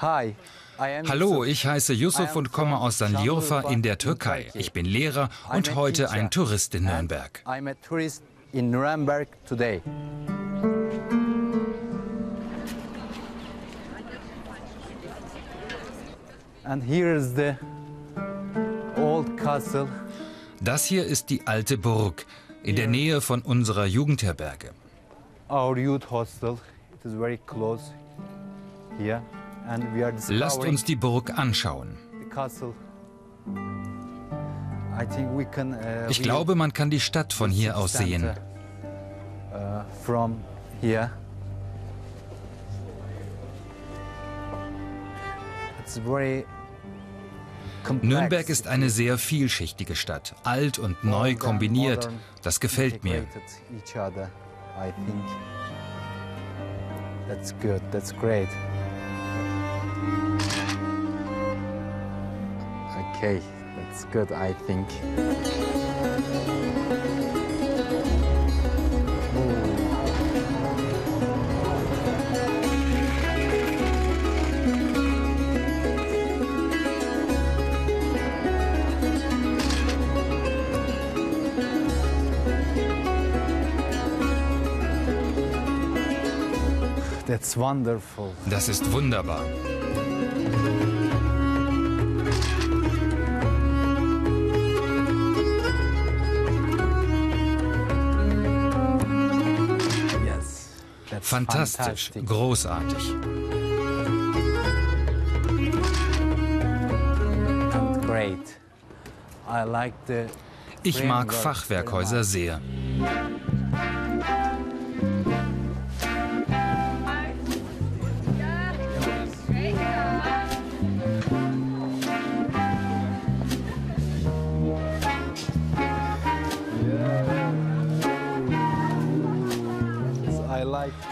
Hallo, ich heiße Yusuf und komme aus Sanliurfa in der Türkei. Ich bin Lehrer und heute ein. Tourist in Nürnberg. Das hier ist die alte Burg in der Nähe von unserer Jugendherberge. our youth hostel. It is very close here, Lasst uns die Burg anschauen. Uh, Ich glaube, man kann die Stadt von hier aus sehen. Uh. Nürnberg ist eine sehr vielschichtige Stadt, alt und neu kombiniert. Das gefällt mir. That's good. That's great. Okay, that's good. I think. That's wonderful. Das ist wunderbar. Fantastisch, fantastic. großartig. Ich mag Fachwerkhäuser sehr.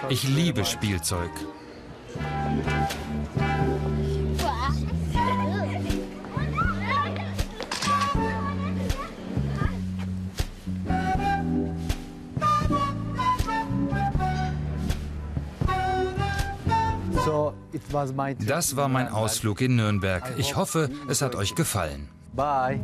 Ich liebe. Spielzeug. Das war mein. Ausflug in Nürnberg. Ich hoffe, es hat euch gefallen. Bye.